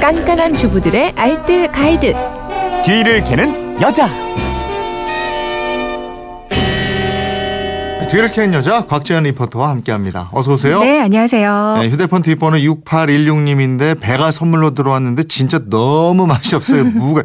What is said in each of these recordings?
깐깐한 주부들의 알뜰 가이드. 뒤를 캐는 여자. 뒤를 캐는 여자 곽재현 리포터와 함께합니다. 어서 오세요. 네, 안녕하세요. 네, 휴대폰 뒷번호 6816님인데 배가 선물로 들어왔는데 진짜 너무 맛이 없어요. 무가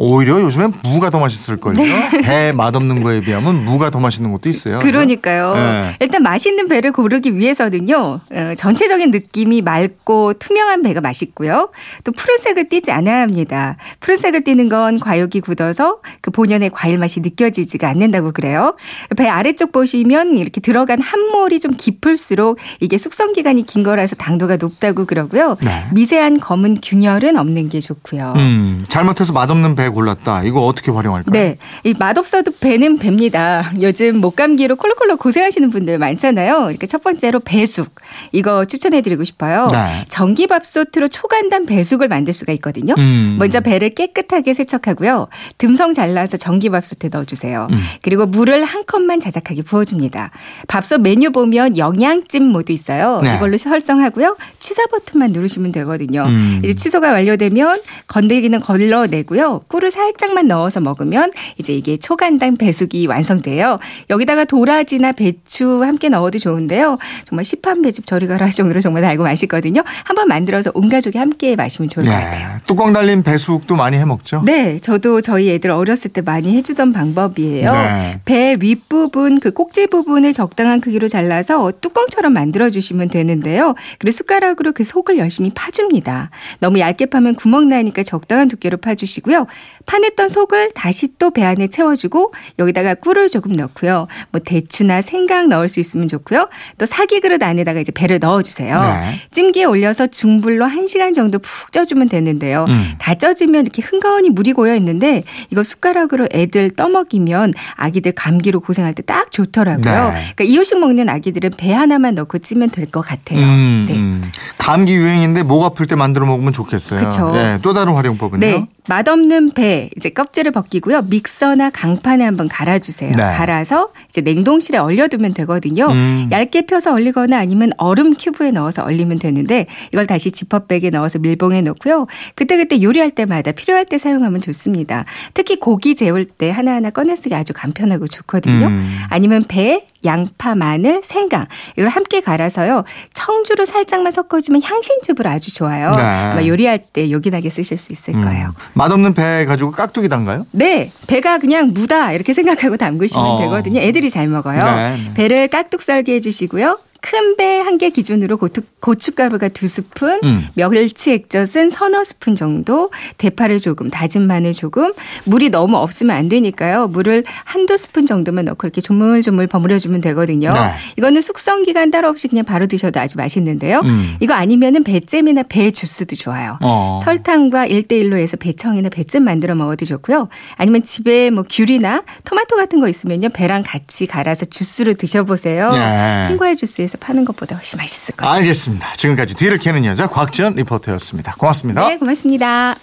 오히려 요즘엔 무가 더 맛있을걸요. 배 맛없는 거에 비하면 무가 더 맛있는 것도 있어요. 그러니까요. 네. 일단 맛있는 배를 고르기 위해서는요. 어, 전체적인 느낌이 맑고 투명한 배가 맛있고요. 또 푸른색을 띠지 않아야 합니다. 푸른색을 띠는 건 과육이 굳어서 그 본연의 과일 맛이 느껴지지가 않는다고 그래요. 배 아래쪽 보시면 이렇게 들어간 함몰이 좀 깊을수록 이게 숙성 기간이 긴 거라서 당도가 높다고 그러고요. 네. 미세한 검은 균열은 없는 게 좋고요. 음, 잘못해서 맛없는 배 골랐다. 이거 어떻게 활용할까요? 네. 이 맛없어도 배는 배입니다. 요즘 목감기로 콜록콜록 고생하시는 분들 많잖아요. 그러니까 첫 번째로 배숙. 이거 추천해 드리고 싶어요. 네. 전기밥솥으로 초간단 배숙을 만들 수가 있거든요. 음. 먼저 배를 깨끗하게 세척하고요. 듬성 잘라서 전기밥솥에 넣어주세요. 음. 그리고 물을 한 컵만 자작하게 부어줍니다. 밥솥 메뉴 보면 영양찜 모드 있어요. 네. 이걸로 설정하고요. 취사 버튼만 누르시면 되거든요. 음. 이제 취소가 완료되면 건더기는 걸러내고요. 꿀을 살짝만 넣어서 먹으면 이제 이게 초간단 배숙이 완성돼요. 여기다가 도라지나 배추 함께 넣어도 좋은데요. 정말 시판 배즙 저리 가라 할 정도로 정말 달고 맛있거든요. 한번 만들어서 온 가족이 함께 마시면 좋을 것 같아요. 네. 뚜껑 달린 배숙도 많이 해 먹죠? 네, 저도 저희 애들 어렸을 때 많이 해주던 방법이에요. 네. 배 윗부분, 그 꼭지 부분을 적당한 크기로 잘라서 뚜껑처럼 만들어 주시면 되는데요. 그리고 숟가락으로 그 속을 열심히 파줍니다. 너무 얇게 파면 구멍 나니까 적당한 두께로 파주시고요. 파냈던 속을 다시 또 배 안에 채워주고 여기다가 꿀을 조금 넣고요. 뭐 대추나 생강 넣을 수 있으면 좋고요. 또 사기 그릇 안에다가 이제 배를 넣어주세요. 네. 찜기에 올려서 중불로 1시간 정도 푹 쪄주면 되는데요. 음. 다 쪄지면 이렇게 흥건히 물이 고여 있는데 이거 숟가락으로 애들 떠먹이면 아기들 감기로 고생할 때 딱 좋더라고요. 네. 그러니까 이유식 먹는 아기들은 배 하나만 넣고 찌면 될 것 같아요. 음, 네. 음. 감기 유행인데 목 아플 때 만들어 먹으면 좋겠어요. 그쵸. 네, 또 다른 활용법은요? 네. 맛없는 배 이제 껍질을 벗기고요. 믹서나 강판에 한번 갈아주세요. 네. 갈아서 이제 냉동실에 얼려두면 되거든요. 음. 얇게 펴서 얼리거나 아니면 얼음 큐브에 넣어서 얼리면 되는데 이걸 다시 지퍼백에 넣어서 밀봉해 놓고요. 그때그때 요리할 때마다 필요할 때 사용하면 좋습니다. 특히 고기 재울 때 하나하나 꺼내 쓰기 아주 간편하고 좋거든요. 음. 아니면 배, 양파, 마늘, 생강 이걸 함께 갈아서요. 청주를 살짝만 섞어주면 향신즙으로 아주 좋아요. 네. 아마 요리할 때 요긴하게 쓰실 수 있을 음. 거예요. 맛없는 배 가지고 깍두기 담가요? 네, 배가 그냥 무다 이렇게 생각하고 담그시면 어. 되거든요. 애들이 잘 먹어요. 네, 네. 배를 깍둑 썰게 해주시고요. 큰 배 한 개 기준으로 고추, 고춧가루가 두 스푼, 음. 멸치 액젓은 서너 스푼 정도, 대파를 조금, 다진 마늘 조금, 물이 너무 없으면 안 되니까요. 물을 한두 스푼 정도만 넣고 이렇게 조물조물 버무려주면 되거든요. 네. 이거는 숙성 기간 따로 없이 그냥 바로 드셔도 아주 맛있는데요. 음. 이거 아니면은 배잼이나 배 주스도 좋아요. 어. 설탕과 1대1로 해서 배청이나 배잼 만들어 먹어도 좋고요. 아니면 집에 뭐 귤이나 토마토 같은 거 있으면요. 배랑 같이 갈아서 주스로 드셔보세요. 예. 생과일 주스에서 파는 것보다 훨씬 맛있을 거예요. 알겠습니다. 지금까지 뒤를 캐는 여자 곽지연 리포터였습니다. 고맙습니다. 네, 고맙습니다.